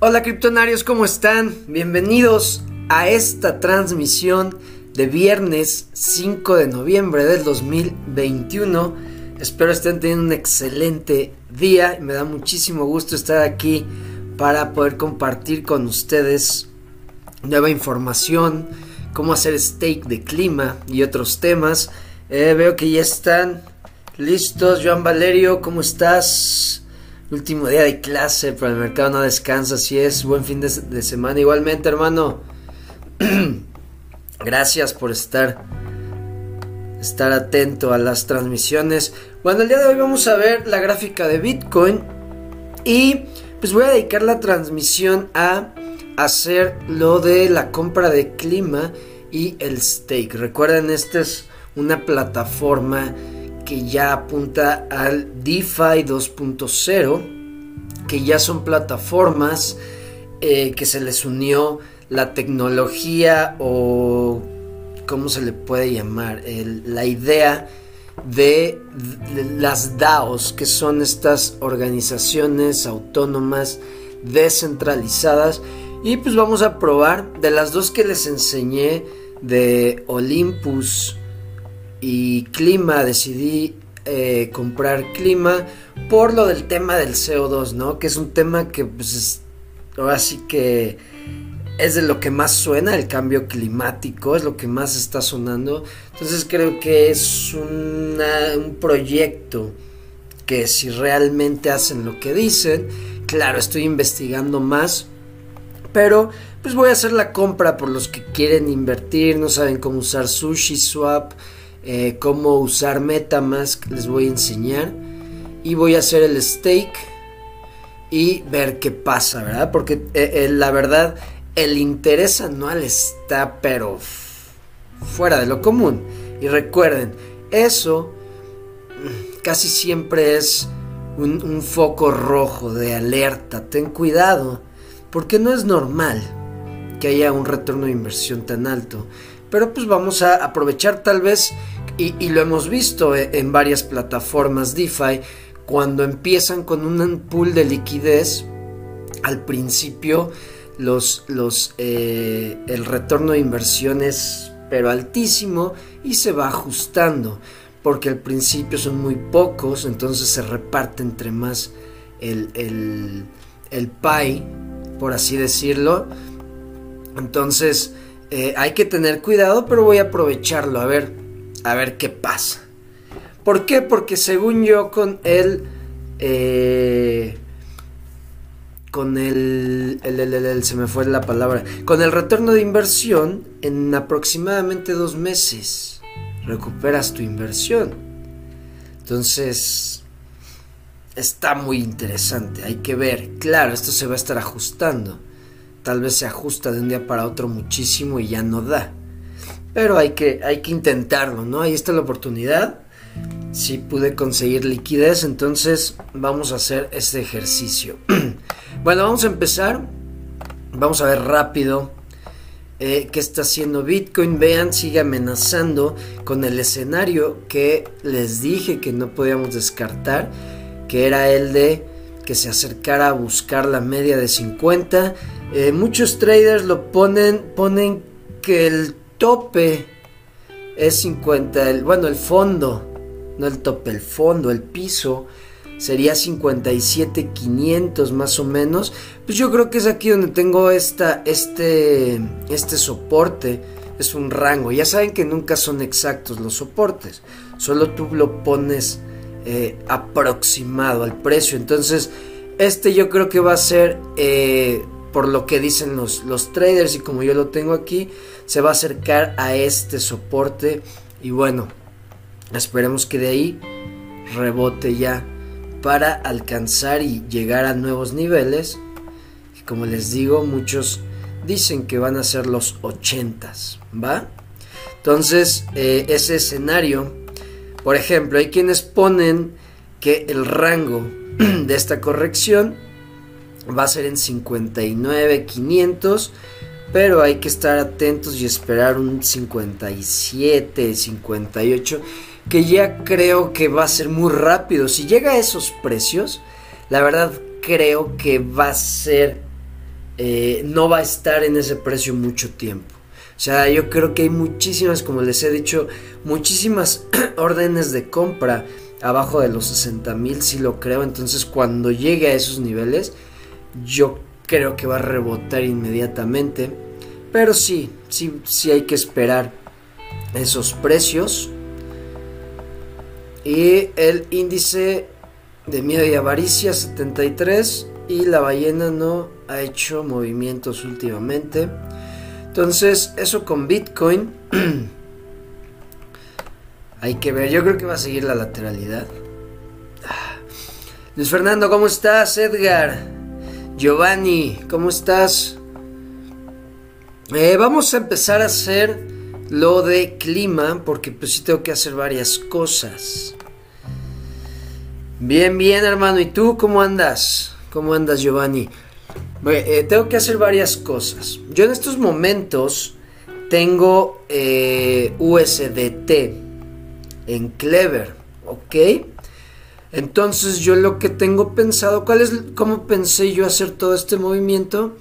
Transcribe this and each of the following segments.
Hola criptonarios, ¿cómo están? Bienvenidos a esta transmisión de viernes 5 de noviembre del 2021. Espero estén teniendo un excelente día me da muchísimo gusto estar aquí para poder compartir con ustedes nueva información, cómo hacer stake de clima y otros temas. Eh, veo que ya están listos. Joan Valerio, ¿cómo estás? Último día de clase, pero el mercado no descansa, así es. Buen fin de, de semana. Igualmente, hermano. Gracias por estar estar atento a las transmisiones. Bueno, el día de hoy vamos a ver la gráfica de Bitcoin y pues voy a dedicar la transmisión a hacer lo de la compra de clima y el stake. Recuerden, esta es una plataforma que ya apunta al DeFi 2.0, que ya son plataformas eh, que se les unió la tecnología o cómo se le puede llamar, la idea de, de las DAOs, que son estas organizaciones autónomas descentralizadas. Y pues vamos a probar de las dos que les enseñé de Olympus y clima, decidí eh, comprar clima por lo del tema del CO2, ¿no? Que es un tema que pues es, ahora sí que es de lo que más suena el cambio climático, es lo que más está sonando. Entonces creo que es un proyecto que si realmente hacen lo que dicen, claro, estoy investigando más, pero pues voy a hacer la compra por los que quieren invertir, no saben cómo usar Sushi Swap eh, cómo usar Metamask, les voy a enseñar. Y voy a hacer el stake y ver qué pasa, ¿verdad? Porque eh, eh, la verdad, el interés anual está, pero fuera de lo común. Y recuerden, eso mm, casi siempre es un, un foco rojo de alerta. Ten cuidado, porque no es normal que haya un retorno de inversión tan alto. Pero pues vamos a aprovechar tal vez, y, lo hemos visto e, en varias plataformas DeFi, cuando empiezan con un pool de liquidez, al principio los, los, eh, el retorno de inversión es pero altísimo y se va ajustando, porque al principio son muy pocos, entonces se reparte entre más el, el, el pie, por así decirlo. Entonces, eh, hay que tener cuidado, pero voy a aprovecharlo a ver, a ver qué pasa. ¿Por qué? Porque según yo con el, eh, con el, el, el, se me fue la palabra, con el retorno de inversión en aproximadamente dos meses recuperas tu inversión. Entonces está muy interesante, hay que ver. Claro, esto se va a estar ajustando tal vez se ajusta de un día para otro muchísimo y ya no da. Pero hay que, hay que intentarlo, ¿no? Ahí está la oportunidad. Si pude conseguir liquidez, entonces vamos a hacer este ejercicio. bueno, vamos a empezar. Vamos a ver rápido eh, qué está haciendo Bitcoin. Vean, sigue amenazando con el escenario que les dije que no podíamos descartar, que era el de que se acercara a buscar la media de 50 eh, muchos traders lo ponen, ponen que el tope es 50, el, bueno, el fondo, no el tope, el fondo, el piso sería 57.500 más o menos. Pues yo creo que es aquí donde tengo esta, este, este soporte. Es un rango. Ya saben que nunca son exactos los soportes. Solo tú lo pones eh, aproximado al precio. Entonces, este yo creo que va a ser eh, por lo que dicen los, los traders y como yo lo tengo aquí, se va a acercar a este soporte y bueno, esperemos que de ahí rebote ya para alcanzar y llegar a nuevos niveles. como les digo, muchos dicen que van a ser los 80s, ¿va? Entonces, eh, ese escenario, por ejemplo, hay quienes ponen que el rango de esta corrección va a ser en 59 500 pero hay que estar atentos y esperar un 57 58 que ya creo que va a ser muy rápido si llega a esos precios la verdad creo que va a ser eh, no va a estar en ese precio mucho tiempo. O sea, yo creo que hay muchísimas, como les he dicho, muchísimas órdenes de compra abajo de los 60 mil, si lo creo. Entonces, cuando llegue a esos niveles, yo creo que va a rebotar inmediatamente. Pero sí, sí, sí hay que esperar esos precios. Y el índice de miedo y avaricia 73 y la ballena no ha hecho movimientos últimamente. Entonces, eso con Bitcoin. Hay que ver, yo creo que va a seguir la lateralidad. Ah. Luis Fernando, ¿cómo estás? Edgar, Giovanni, ¿cómo estás? Eh, vamos a empezar a hacer lo de clima, porque pues sí tengo que hacer varias cosas. Bien, bien, hermano. ¿Y tú cómo andas? ¿Cómo andas, Giovanni? Eh, tengo que hacer varias cosas. Yo en estos momentos tengo eh, USDT en Clever, ¿ok? Entonces yo lo que tengo pensado, ¿cuál es, cómo pensé yo hacer todo este movimiento?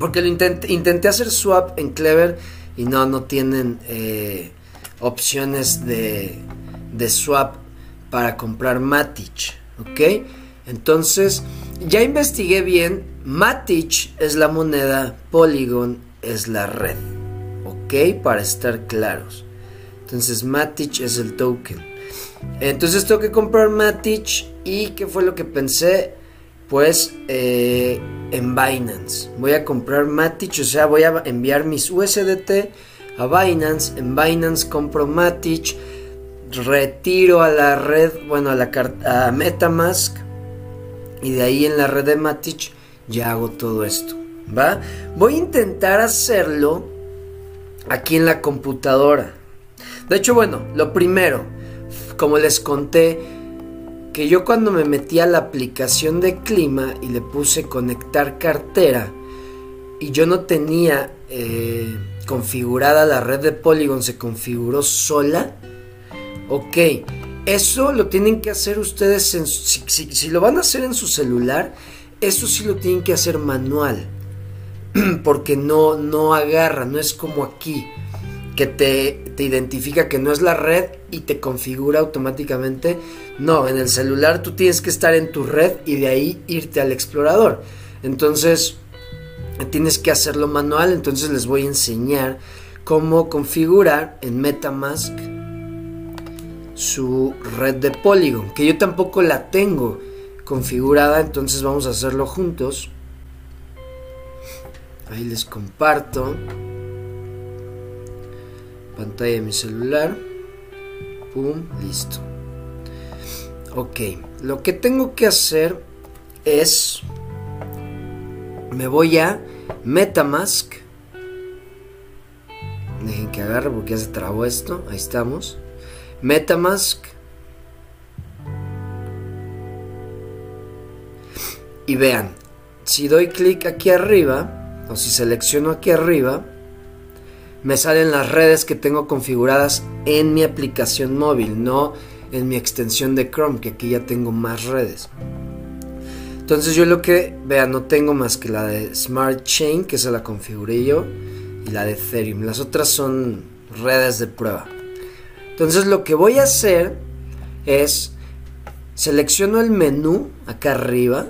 Porque lo intenté, intenté hacer swap en Clever y no, no tienen eh, opciones de, de swap para comprar Matic, ¿ok? Entonces, ya investigué bien, Matic es la moneda, Polygon es la red, ¿ok? Para estar claros. Entonces, Matic es el token. Entonces tengo que comprar Matic y ¿qué fue lo que pensé? Pues eh, en Binance. Voy a comprar Matic, o sea, voy a enviar mis USDT a Binance. En Binance compro Matic retiro a la red, bueno, a la a Metamask y de ahí en la red de Matic ya hago todo esto, ¿va? Voy a intentar hacerlo aquí en la computadora. De hecho, bueno, lo primero, como les conté, que yo cuando me metí a la aplicación de clima y le puse conectar cartera y yo no tenía eh, configurada la red de Polygon, se configuró sola Ok, eso lo tienen que hacer ustedes, si, lo van a hacer en su celular, eso sí lo tienen que hacer manual, porque no, no agarra, no es como aquí, que te, te identifica que no es la red y te configura automáticamente. No, en el celular tú tienes que estar en tu red y de ahí irte al explorador. Entonces, tienes que hacerlo manual, entonces les voy a enseñar cómo configurar en Metamask su red de Polygon, que yo tampoco la tengo configurada, entonces vamos a hacerlo juntos. Ahí les comparto pantalla de mi celular. Pum, listo. Ok, lo que tengo que hacer es me voy a Metamask. Dejen que agarre porque ya se trabó esto. Ahí estamos. Metamask. Y vean, si doy clic aquí arriba, o si selecciono aquí arriba, me salen las redes que tengo configuradas en mi aplicación móvil, no en mi extensión de Chrome, que aquí ya tengo más redes. Entonces yo lo que, vean, no tengo más que la de Smart Chain, que se la configuré yo, y la de Ethereum. Las otras son redes de prueba. Entonces lo que voy a hacer es selecciono el menú acá arriba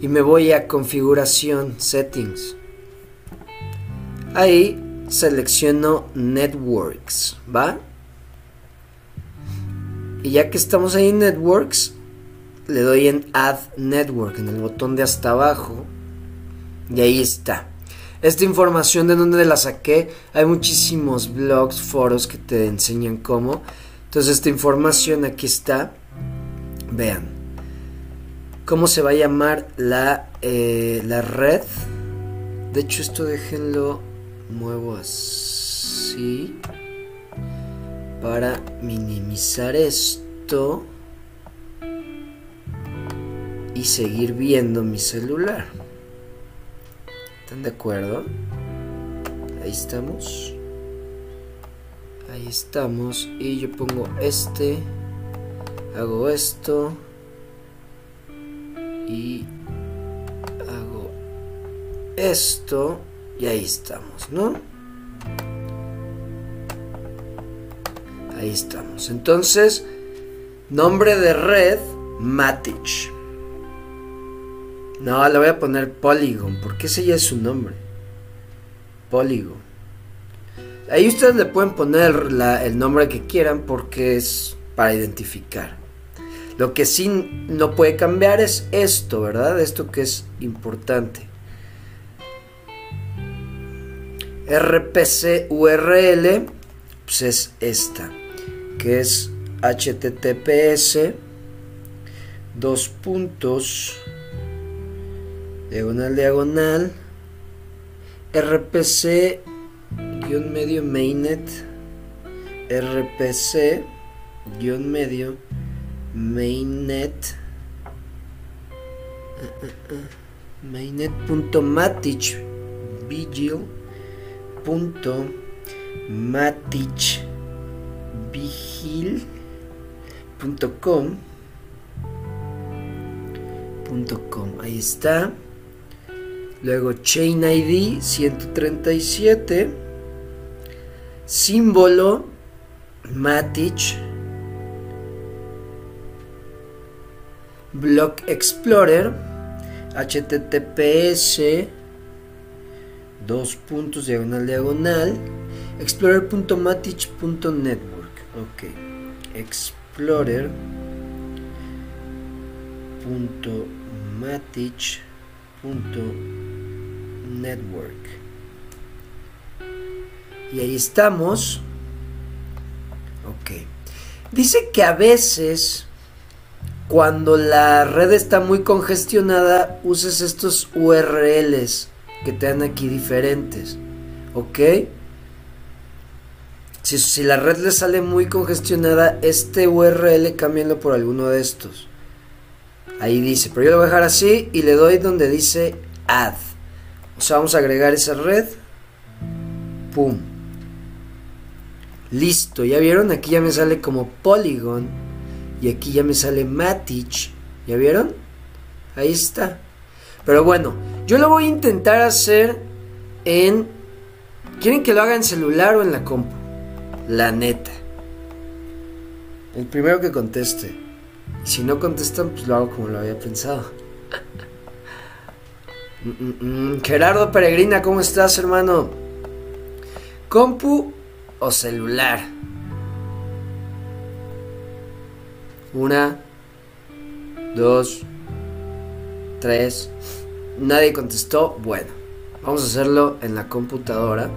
y me voy a configuración settings. Ahí selecciono networks, ¿va? Y ya que estamos ahí en networks, le doy en add network en el botón de hasta abajo y ahí está. Esta información de dónde la saqué, hay muchísimos blogs, foros que te enseñan cómo. Entonces esta información aquí está. Vean. ¿Cómo se va a llamar la, eh, la red? De hecho esto déjenlo muevo así para minimizar esto y seguir viendo mi celular. ¿Están de acuerdo? Ahí estamos. Ahí estamos. Y yo pongo este. Hago esto. Y esto y ahí estamos, ¿no? Ahí estamos. Entonces, nombre de red, Matic. No, le voy a poner Polygon, porque ese ya es su nombre. Polygon. Ahí ustedes le pueden poner el nombre que quieran porque es para identificar. Lo que sí no puede cambiar es esto, ¿verdad? Esto que es importante. RPC URL pues es esta, que es https dos puntos diagonal diagonal. Rpc guion medio mainnet. Rpc guion medio mainnet. Uh, mainnet.matic vigil. Punto matic vigil. Punto com. Punto com. Ahí está luego chain id 137 símbolo matic block explorer https dos puntos diagonal diagonal explorer.matic.network ok explorer.matic.network y ahí estamos ok dice que a veces cuando la red está muy congestionada uses estos URLs que te dan aquí diferentes. ¿Ok? Si, la red le sale muy congestionada, este URL cámbienlo por alguno de estos. Ahí dice, pero yo lo voy a dejar así y le doy donde dice add. Vamos a agregar esa red. Pum. Listo, ¿ya vieron? Aquí ya me sale como Polygon. Y aquí ya me sale Matic. ¿Ya vieron? Ahí está. Pero bueno, yo lo voy a intentar hacer en... ¿Quieren que lo haga en celular o en la compu? La neta. El primero que conteste. Si no contestan, pues lo hago como lo había pensado. Mm, mm, mm. Gerardo Peregrina, ¿cómo estás, hermano? ¿Compu o celular? Una, dos, tres. Nadie contestó. Bueno, vamos a hacerlo en la computadora.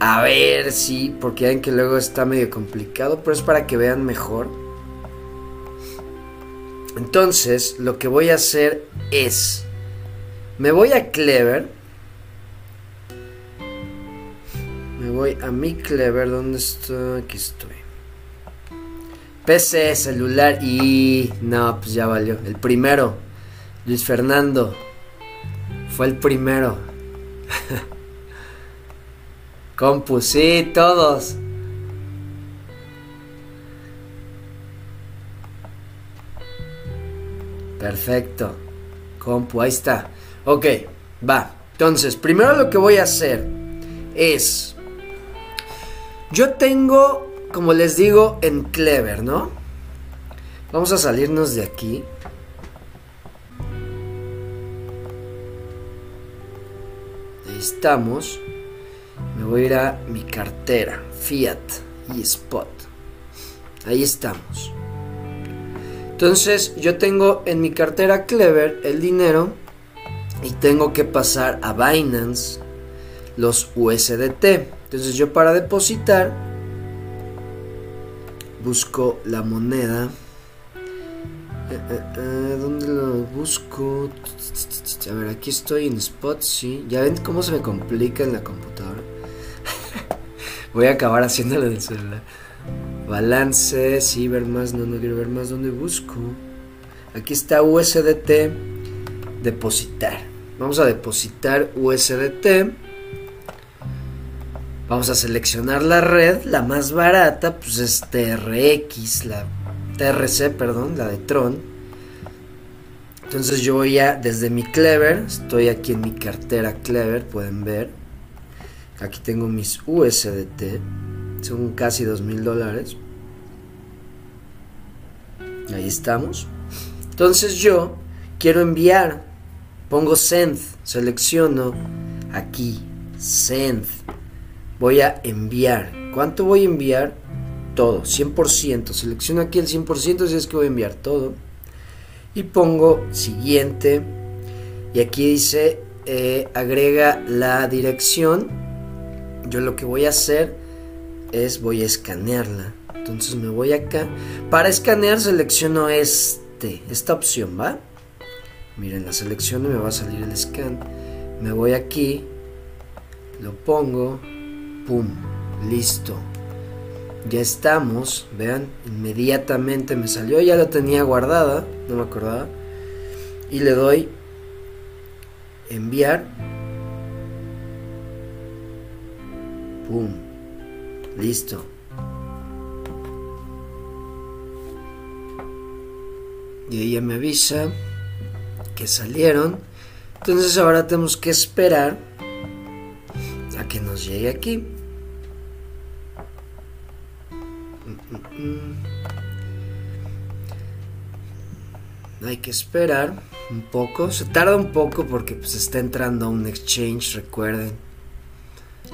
A ver si, porque ven que luego está medio complicado, pero es para que vean mejor. Entonces, lo que voy a hacer es, me voy a Clever. Me voy a mi Clever, ¿dónde estoy? Aquí estoy. PC, celular y... No, pues ya valió. El primero. Luis Fernando fue el primero. Compu, sí, todos. Perfecto. Compu, ahí está. Ok, va. Entonces, primero lo que voy a hacer es... Yo tengo, como les digo, en Clever, ¿no? Vamos a salirnos de aquí. estamos, me voy a ir a mi cartera, Fiat y Spot. Ahí estamos. Entonces yo tengo en mi cartera Clever el dinero y tengo que pasar a Binance los USDT. Entonces yo para depositar busco la moneda eh, eh, eh, ¿Dónde lo busco? A ver, aquí estoy en Spot, sí. Ya ven cómo se me complica en la computadora. Voy a acabar haciéndolo del celular. Balance, sí, ver más, no, no quiero ver más. ¿Dónde busco? Aquí está USDT. Depositar. Vamos a depositar USDT. Vamos a seleccionar la red, la más barata, pues es TRX, la TRC, perdón, la de Tron. Entonces yo voy a, desde mi Clever, estoy aquí en mi cartera Clever, pueden ver. Aquí tengo mis USDT, son casi dos mil dólares. Ahí estamos. Entonces yo quiero enviar, pongo send, selecciono aquí, send. Voy a enviar. ¿Cuánto voy a enviar? Todo, 100%. Selecciono aquí el 100% si es que voy a enviar todo y pongo siguiente y aquí dice eh, agrega la dirección yo lo que voy a hacer es voy a escanearla entonces me voy acá para escanear selecciono este esta opción va miren la selección me va a salir el scan. Me voy aquí lo pongo pum listo. Ya estamos, vean, inmediatamente me salió, ya la tenía guardada, no me acordaba, y le doy enviar, pum, listo. Y ella me avisa que salieron, entonces ahora tenemos que esperar a que nos llegue aquí. Mm. Hay que esperar un poco. Se tarda un poco porque pues está entrando a un exchange, recuerden.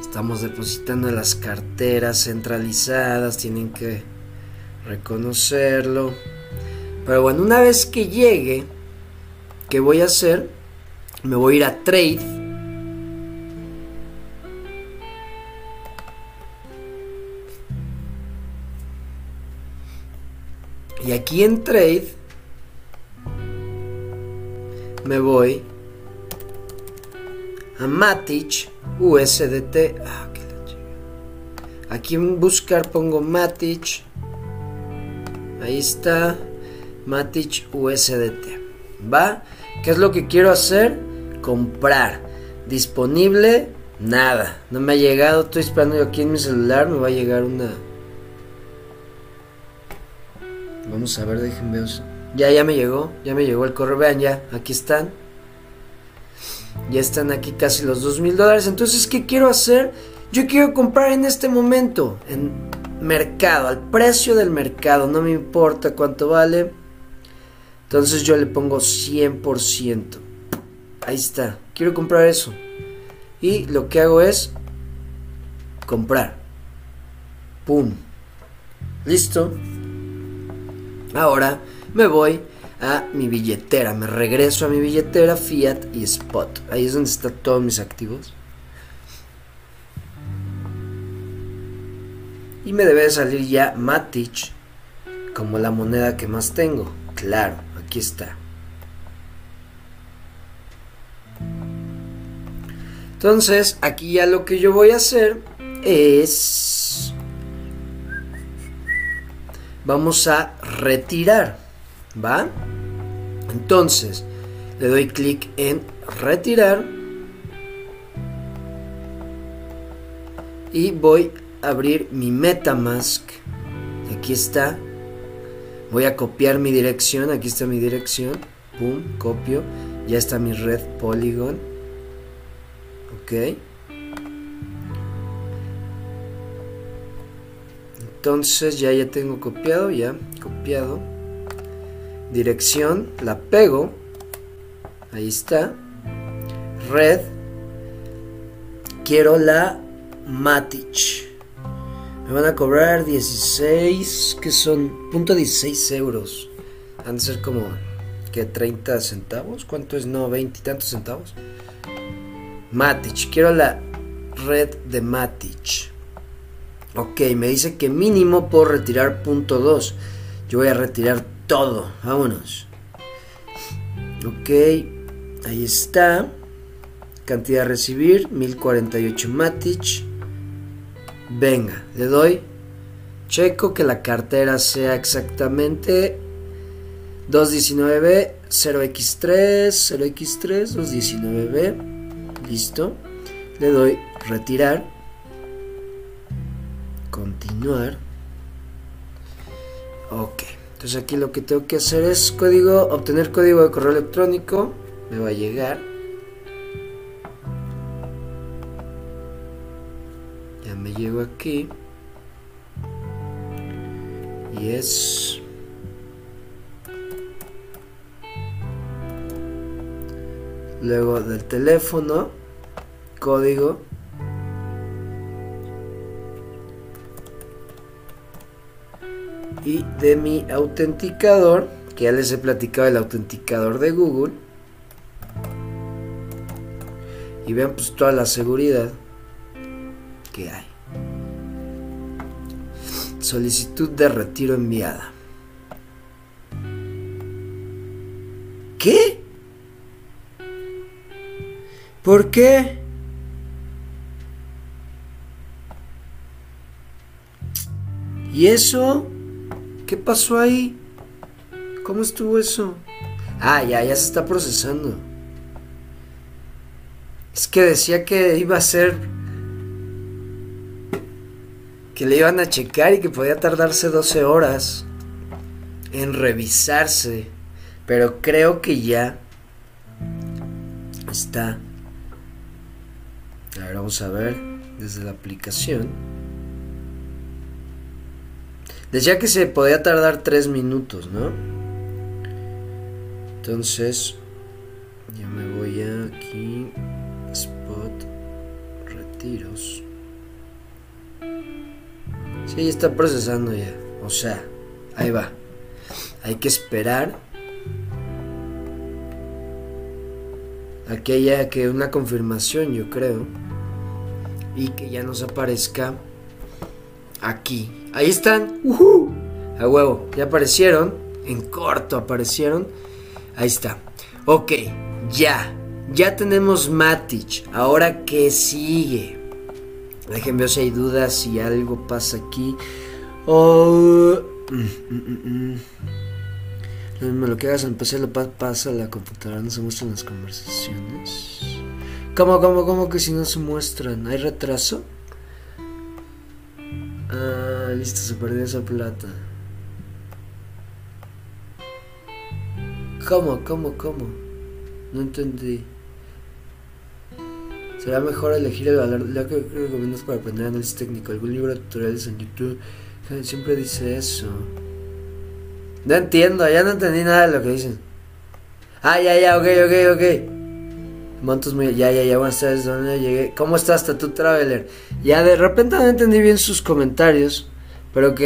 Estamos depositando las carteras centralizadas, tienen que reconocerlo. Pero bueno, una vez que llegue, ¿qué voy a hacer? Me voy a ir a Trade Y aquí en Trade me voy a Matic USDT. Ah, aquí en buscar pongo Matic. Ahí está. Matic USDT. ¿Va? ¿Qué es lo que quiero hacer? Comprar. Disponible. Nada. No me ha llegado. Estoy esperando yo aquí en mi celular. Me va a llegar una Vamos a ver, déjenme ver. Ya, ya me llegó, ya me llegó el correo. Vean ya, aquí están. Ya están aquí casi los dos mil dólares. Entonces, ¿qué quiero hacer? Yo quiero comprar en este momento, en mercado, al precio del mercado. No me importa cuánto vale. Entonces yo le pongo 100%. Ahí está. Quiero comprar eso. Y lo que hago es comprar. ¡Pum! Listo. Ahora me voy a mi billetera, me regreso a mi billetera Fiat y Spot. Ahí es donde están todos mis activos. Y me debe salir ya Matic como la moneda que más tengo. Claro, aquí está. Entonces, aquí ya lo que yo voy a hacer es vamos a retirar, ¿va? Entonces, le doy clic en retirar y voy a abrir mi MetaMask. Aquí está. Voy a copiar mi dirección, aquí está mi dirección. Pum, copio. Ya está mi red Polygon. Ok. Entonces ya ya tengo copiado, ya copiado. Dirección, la pego. Ahí está. Red. Quiero la Matic. Me van a cobrar 16, que son punto 16 euros. Han de ser como que 30 centavos. ¿Cuánto es? No, 20 y tantos centavos. Matic. Quiero la red de Matic. Ok, me dice que mínimo puedo retirar punto 2. Yo voy a retirar todo. Vámonos. Ok, ahí está. Cantidad a recibir, 1048 Matic. Venga, le doy. Checo que la cartera sea exactamente 219 0x3, 0x3, 219b. Listo. Le doy retirar continuar. Ok. Entonces aquí lo que tengo que hacer es código, obtener código de correo electrónico. Me va a llegar. Aquí. Y es... Luego del teléfono, código. Y de mi autenticador, que ya les he platicado el autenticador de Google. Y vean pues toda la seguridad que hay. Solicitud de retiro enviada. ¿Qué? ¿Por qué? ¿Y eso? ¿Qué pasó ahí? ¿Cómo estuvo eso? Ah, ya, ya se está procesando. Es que decía que iba a ser... Que le iban a checar y que podía tardarse 12 horas en revisarse. Pero creo que ya está a ver, vamos a ver desde la aplicación. Decía que se podía tardar 3 minutos, ¿no? Entonces, ya me voy aquí. Spot, retiros. Sí, está procesando ya. O sea, ahí va. Hay que esperar Aquí que una confirmación, yo creo. Y que ya nos aparezca aquí. Ahí están. A huevo. Ya aparecieron. En corto aparecieron. Ahí está. Ok. Ya. Ya tenemos Matic. Ahora, ¿qué sigue? Déjenme ver si hay dudas, si algo pasa aquí. Oh. Mm, mm, mm, lo que hagas en PC lo pasa la computadora, no se muestran las conversaciones. ¿Cómo, cómo, cómo que si no se muestran? ¿Hay retraso? Ah, listo, se perdió esa plata. ¿Cómo, cómo, cómo? No entendí. Será mejor elegir el valor. Lo que recomiendas para aprender análisis técnico. Algún libro de tutoriales en YouTube. Siempre dice eso. No entiendo, ya no entendí nada de lo que dicen. Ah, ya, ya, ok, ok, ok. Montos muy. Ya, ya, ya, buenas tardes, ¿dónde llegué? ¿Cómo estás, Tatu Traveler? Ya, de repente no entendí bien sus comentarios. Pero ok.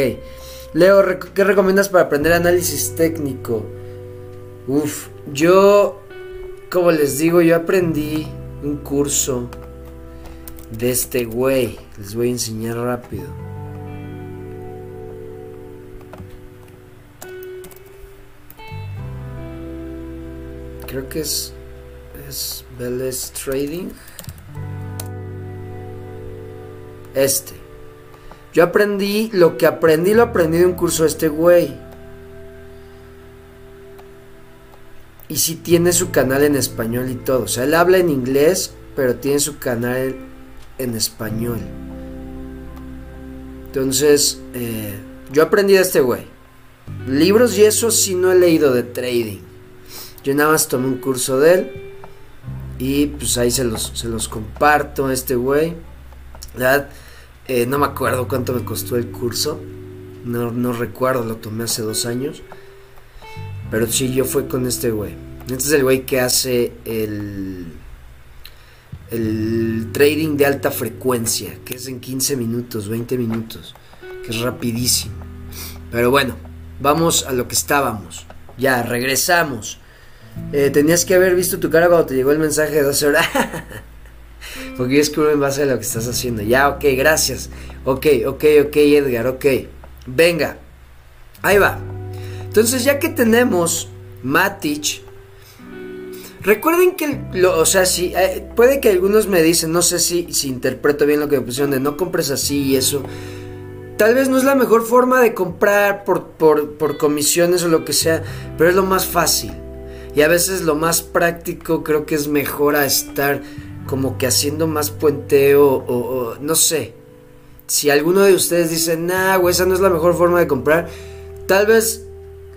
Leo, ¿qué recomiendas para aprender análisis técnico? Uf, yo. Como les digo, yo aprendí un curso de este güey. Les voy a enseñar rápido. creo que es, es Trading. Este. Yo aprendí, lo que aprendí lo aprendí de un curso de este güey. Y si tiene su canal en español y todo. O sea, él habla en inglés, pero tiene su canal en español. Entonces, eh, yo aprendí de este güey. Libros y eso sí no he leído de trading. Yo nada más tomé un curso de él. Y pues ahí se los, se los comparto a este güey. ¿Verdad? Eh, no me acuerdo cuánto me costó el curso. No, no recuerdo, lo tomé hace dos años. Pero sí, yo fui con este güey. Este es el güey que hace el, el trading de alta frecuencia, que es en 15 minutos, 20 minutos, que es rapidísimo. Pero bueno, vamos a lo que estábamos. Ya, regresamos. Eh, tenías que haber visto tu cara cuando te llegó el mensaje de 12 horas. Porque yo escribo en base a lo que estás haciendo. Ya, ok, gracias. Ok, ok, ok, Edgar, ok. Venga. Ahí va. Entonces, ya que tenemos Matic. Recuerden que, o sea, si eh, puede que algunos me dicen, no sé si, si interpreto bien lo que me pusieron de no compres así y eso. Tal vez no es la mejor forma de comprar por, por, por comisiones o lo que sea, pero es lo más fácil. Y a veces lo más práctico creo que es mejor a estar como que haciendo más puenteo o, no sé. Si alguno de ustedes dice, nah, güey, esa no es la mejor forma de comprar, tal vez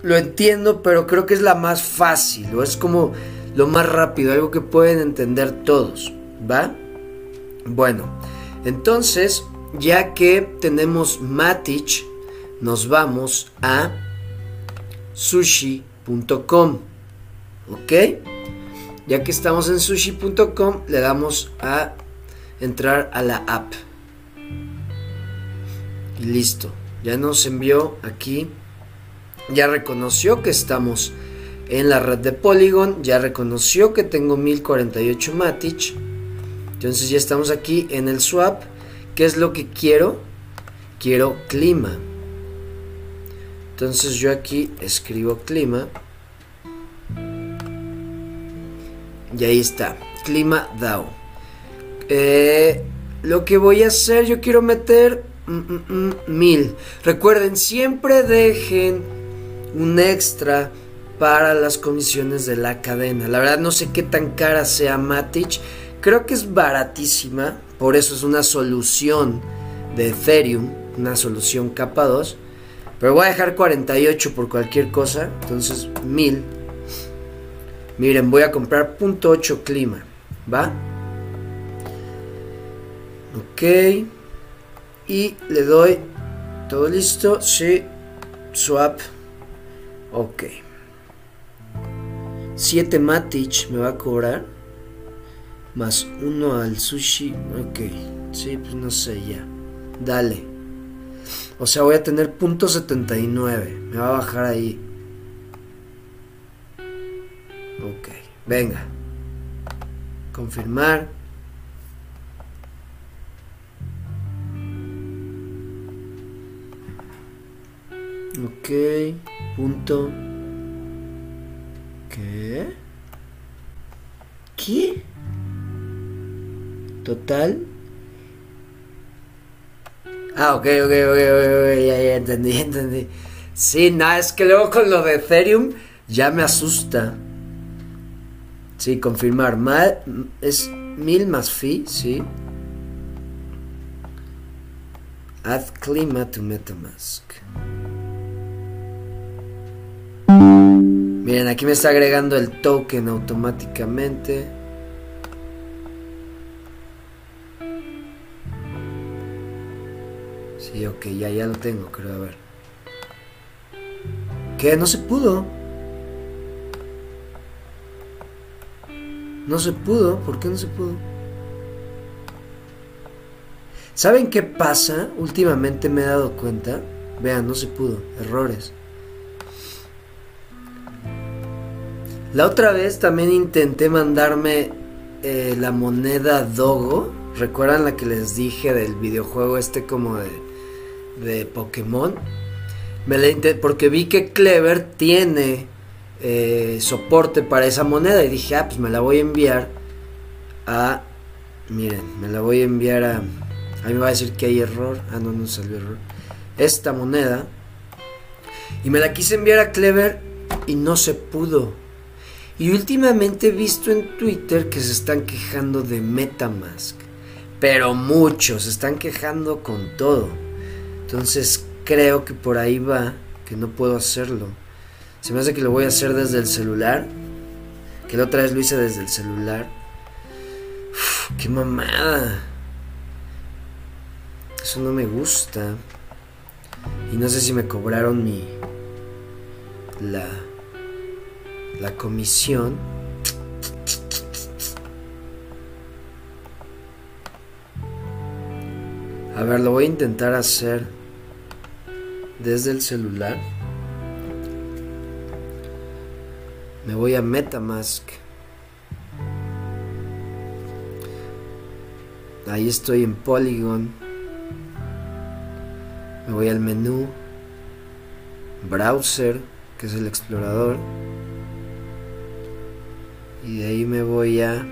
lo entiendo, pero creo que es la más fácil, o es como lo más rápido, algo que pueden entender todos, ¿va? Bueno, entonces, ya que tenemos Matic, nos vamos a sushi.com, ¿ok? Ya que estamos en sushi.com, le damos a entrar a la app. Y listo, ya nos envió aquí ya reconoció que estamos en la red de Polygon, ya reconoció que tengo 1048 Matic. Entonces ya estamos aquí en el swap. ¿Qué es lo que quiero? Quiero clima. Entonces yo aquí escribo clima. Y ahí está, clima DAO. Eh, lo que voy a hacer, yo quiero meter mm, mm, mm, mil. Recuerden, siempre dejen un extra para las comisiones de la cadena. La verdad no sé qué tan cara sea Matic. Creo que es baratísima. Por eso es una solución de Ethereum. Una solución capa 2. Pero voy a dejar 48 por cualquier cosa. Entonces 1000. Miren, voy a comprar .8 clima. ¿Va? Ok. Y le doy todo listo. Sí. Swap. Ok. 7 Matic me va a cobrar. Más uno al sushi. Ok. Sí, pues no sé ya. Dale. O sea, voy a tener punto 79. Me va a bajar ahí. Ok. Venga. Confirmar. Ok. Punto. ¿Qué? ¿Qué? Total. Ah, ok, ok, ok, ok, ya, ya entendí, entendí. Sí, nada, es que luego con lo de Ethereum ya me asusta. Sí, confirmar. Mal, es mil más fee, sí. Add clima to Metamask. Miren, aquí me está agregando el token automáticamente. Sí, ok, ya, ya lo tengo, creo, a ver. ¿Qué? No se pudo. No se pudo, ¿por qué no se pudo? ¿Saben qué pasa? Últimamente me he dado cuenta. Vean, no se pudo. Errores. La otra vez también intenté mandarme eh, la moneda Dogo. ¿Recuerdan la que les dije del videojuego este como de, de Pokémon? Me porque vi que Clever tiene eh, soporte para esa moneda y dije, ah, pues me la voy a enviar a... Miren, me la voy a enviar a... A mí me va a decir que hay error. Ah, no, no salió error. Esta moneda. Y me la quise enviar a Clever y no se pudo. Y últimamente he visto en Twitter que se están quejando de Metamask. Pero muchos se están quejando con todo. Entonces creo que por ahí va, que no puedo hacerlo. Se me hace que lo voy a hacer desde el celular. Que la otra vez lo hice desde el celular. Uf, ¡Qué mamada! Eso no me gusta. Y no sé si me cobraron mi... La la comisión A ver, lo voy a intentar hacer desde el celular. Me voy a Metamask. Ahí estoy en Polygon. Me voy al menú. Browser, que es el explorador y de ahí me voy a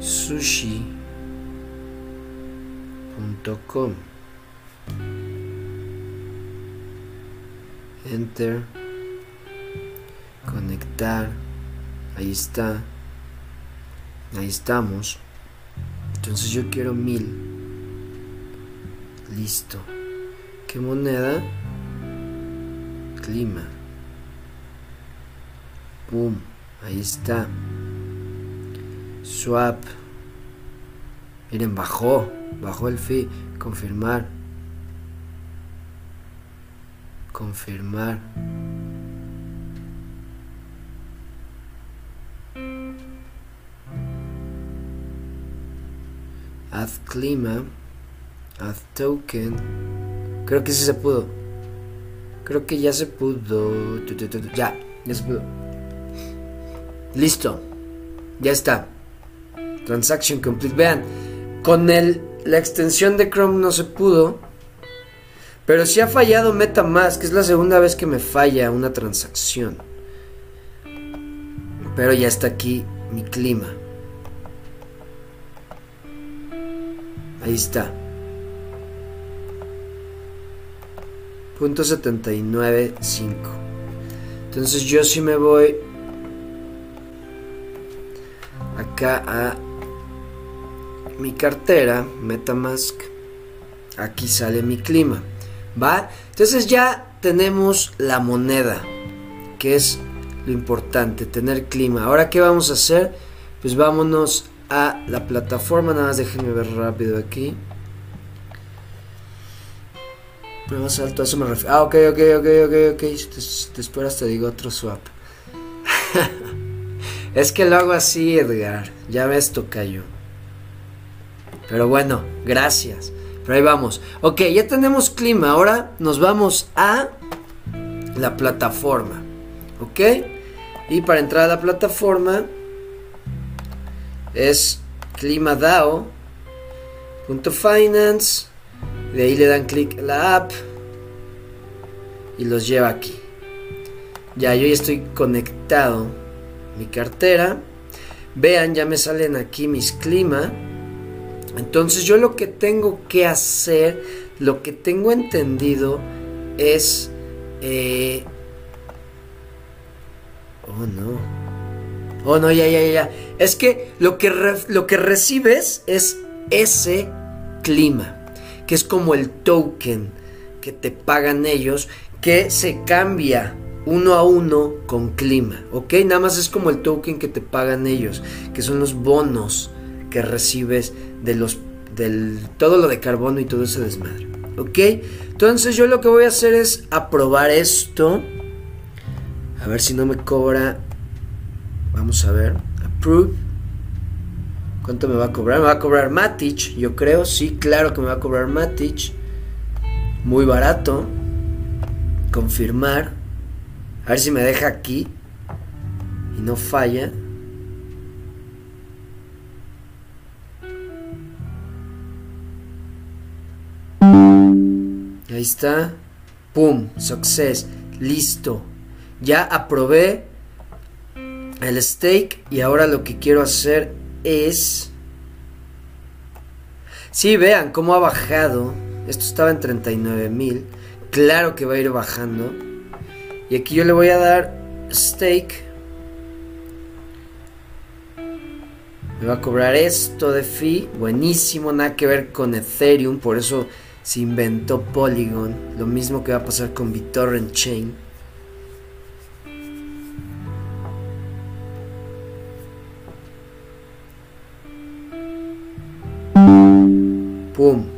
sushi.com enter. Conectar. Ahí está. Ahí estamos. Entonces yo quiero mil. Listo. Qué moneda clima. Boom, ahí está. Swap. Miren, bajó, bajó el fee. Confirmar. Confirmar. Add clima. Add token. Creo que sí se pudo. Creo que ya se pudo. Ya, ya se pudo. Listo. Ya está. Transaction complete. Vean, con el, la extensión de Chrome no se pudo. Pero sí ha fallado MetaMask, que es la segunda vez que me falla una transacción. Pero ya está aquí mi clima. Ahí está. Punto 79.5. Entonces yo sí me voy acá a mi cartera, Metamask. Aquí sale mi clima. ¿Va? Entonces ya tenemos la moneda, que es lo importante, tener clima. Ahora, ¿qué vamos a hacer? Pues vámonos a la plataforma. Nada más déjenme ver rápido aquí. Prueba salto, a eso me refiero. Ah, ok, ok, ok, ok, ok. Si te, digo otro swap. es que lo hago así, Edgar. Ya ves, tocayo. Pero bueno, gracias. Pero ahí vamos. Ok, ya tenemos clima. Ahora nos vamos a la plataforma. Ok. Y para entrar a la plataforma es clima Finance De ahí le dan clic a la app. Y los lleva aquí. Ya, yo ya estoy conectado. Mi cartera. Vean, ya me salen aquí mis clima. Entonces yo lo que tengo que hacer, lo que tengo entendido es... Eh, oh no. Oh no, ya, ya, ya. Es que lo que, lo que recibes es ese clima, que es como el token que te pagan ellos, que se cambia uno a uno con clima, ¿ok? Nada más es como el token que te pagan ellos, que son los bonos que recibes de los del todo lo de carbono y todo ese desmadre. ¿Ok? Entonces yo lo que voy a hacer es aprobar esto. A ver si no me cobra. Vamos a ver. Approve. ¿Cuánto me va a cobrar? Me va a cobrar Matic, yo creo. Sí, claro que me va a cobrar Matic. Muy barato. Confirmar. A ver si me deja aquí. Y no falla. Ahí está. Pum, success. Listo. Ya aprobé el stake y ahora lo que quiero hacer es... Sí, vean cómo ha bajado. Esto estaba en 39 mil. Claro que va a ir bajando. Y aquí yo le voy a dar stake. Me va a cobrar esto de fee. Buenísimo, nada que ver con Ethereum. Por eso se inventó Polygon, lo mismo que va a pasar con BitTorrent Chain. ¡Pum!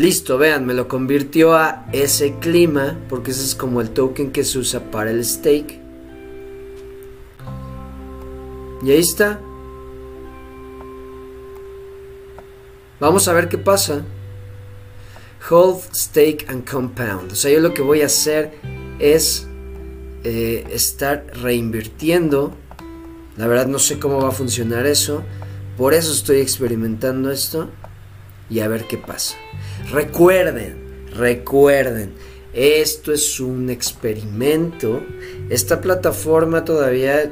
Listo, vean, me lo convirtió a ese clima, porque ese es como el token que se usa para el stake. Y ahí está. Vamos a ver qué pasa. Hold, Stake and Compound. O sea, yo lo que voy a hacer es eh, estar reinvirtiendo. La verdad no sé cómo va a funcionar eso. Por eso estoy experimentando esto. Y a ver qué pasa. Recuerden, recuerden. Esto es un experimento. Esta plataforma todavía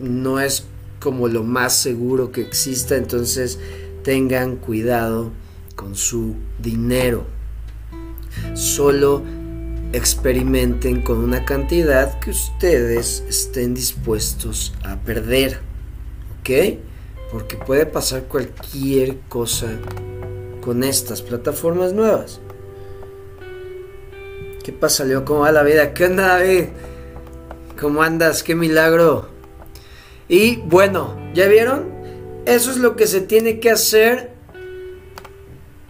no es como lo más seguro que exista. Entonces tengan cuidado con su dinero. Solo experimenten con una cantidad que ustedes estén dispuestos a perder. ¿Ok? Porque puede pasar cualquier cosa con estas plataformas nuevas. ¿Qué pasa, Leo? ¿Cómo va la vida? ¿Qué onda, David? ¿Cómo andas? ¡Qué milagro! Y bueno, ¿ya vieron? Eso es lo que se tiene que hacer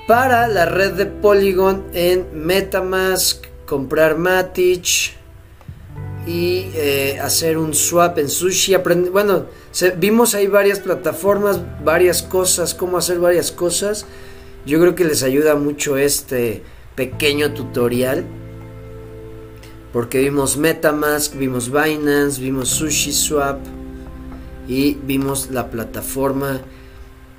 para la red de Polygon en Metamask, comprar Matic y eh, hacer un swap en Sushi. bueno, vimos ahí varias plataformas, varias cosas, cómo hacer varias cosas. Yo creo que les ayuda mucho este pequeño tutorial. Porque vimos Metamask, vimos Binance, vimos Sushi Swap y vimos la plataforma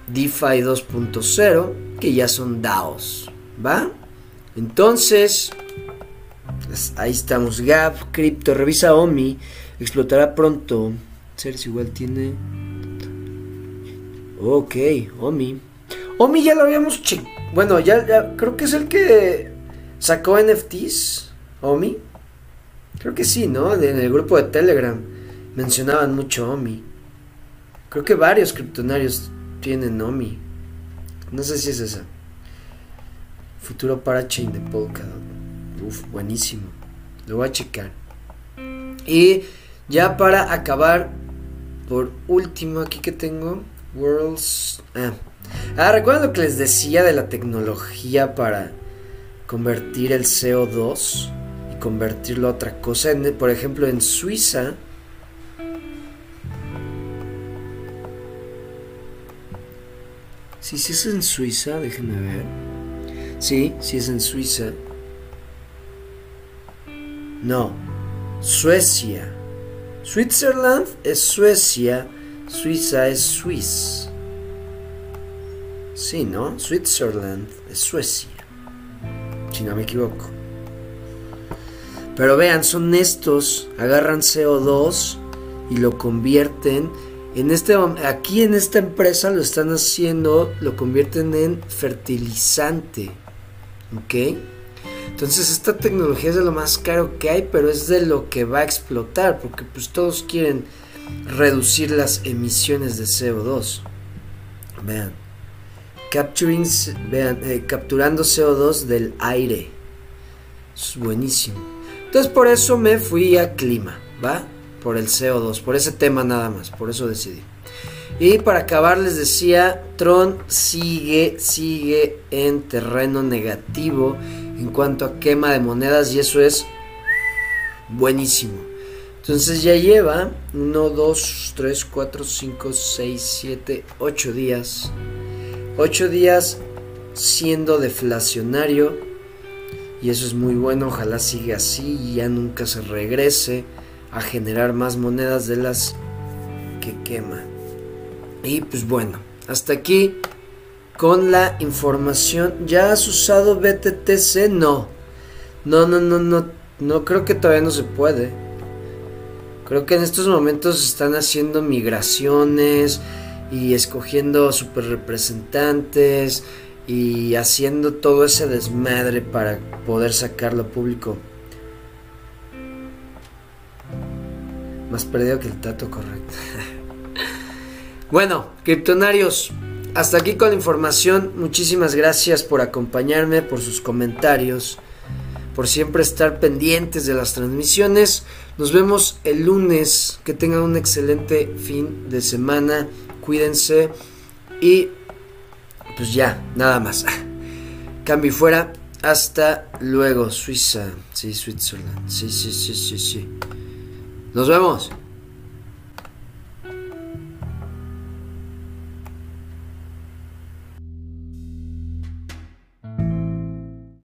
DeFi 2.0 que ya son DAOs, ¿va? Entonces, pues, ahí estamos. Gap, Crypto, revisa OMI, explotará pronto. si igual tiene. Ok, OMI. OMI ya lo habíamos checado. Bueno, ya, ya creo que es el que sacó NFTs. OMI. Creo que sí, ¿no? En el grupo de Telegram mencionaban mucho OMI. Creo que varios criptonarios tienen OMI. No sé si es esa. Futuro parachain de Polkadot. Uf, buenísimo. Lo voy a checar. Y ya para acabar, por último, aquí que tengo. Worlds. Ah. Ah, recuerdan lo que les decía de la tecnología para convertir el CO2 y convertirlo a otra cosa. por ejemplo, en Suiza Sí, sí es en Suiza, déjenme ver. Sí, sí es en Suiza. No, Suecia. Switzerland es Suecia, Suiza es Swiss. Sí, ¿no? Switzerland es Suecia. Si no me equivoco. Pero vean, son estos, agarran CO2 y lo convierten en este, aquí en esta empresa lo están haciendo, lo convierten en fertilizante. ¿Ok? Entonces esta tecnología es de lo más caro que hay, pero es de lo que va a explotar, porque pues todos quieren reducir las emisiones de CO2. Vean. Capturing, vean, eh, capturando CO2 del aire. Es buenísimo. Entonces por eso me fui a clima, ¿va? por el CO2, por ese tema nada más, por eso decidí. Y para acabar les decía, Tron sigue, sigue en terreno negativo en cuanto a quema de monedas y eso es buenísimo. Entonces ya lleva 1, 2, 3, 4, 5, 6, 7, 8 días. 8 días siendo deflacionario y eso es muy bueno, ojalá siga así y ya nunca se regrese a generar más monedas de las que quema. Y pues bueno, hasta aquí con la información. ¿Ya has usado BTTC? No. No, no, no, no. No creo que todavía no se puede. Creo que en estos momentos están haciendo migraciones y escogiendo super representantes y haciendo todo ese desmadre para poder sacarlo público. Más perdido que el tato, correcto. bueno, criptonarios, hasta aquí con la información. Muchísimas gracias por acompañarme, por sus comentarios, por siempre estar pendientes de las transmisiones. Nos vemos el lunes. Que tengan un excelente fin de semana. Cuídense. Y pues ya, nada más. Cambio fuera. Hasta luego. Suiza. Sí, Switzerland. Sí, sí, sí, sí, sí. Nos vemos.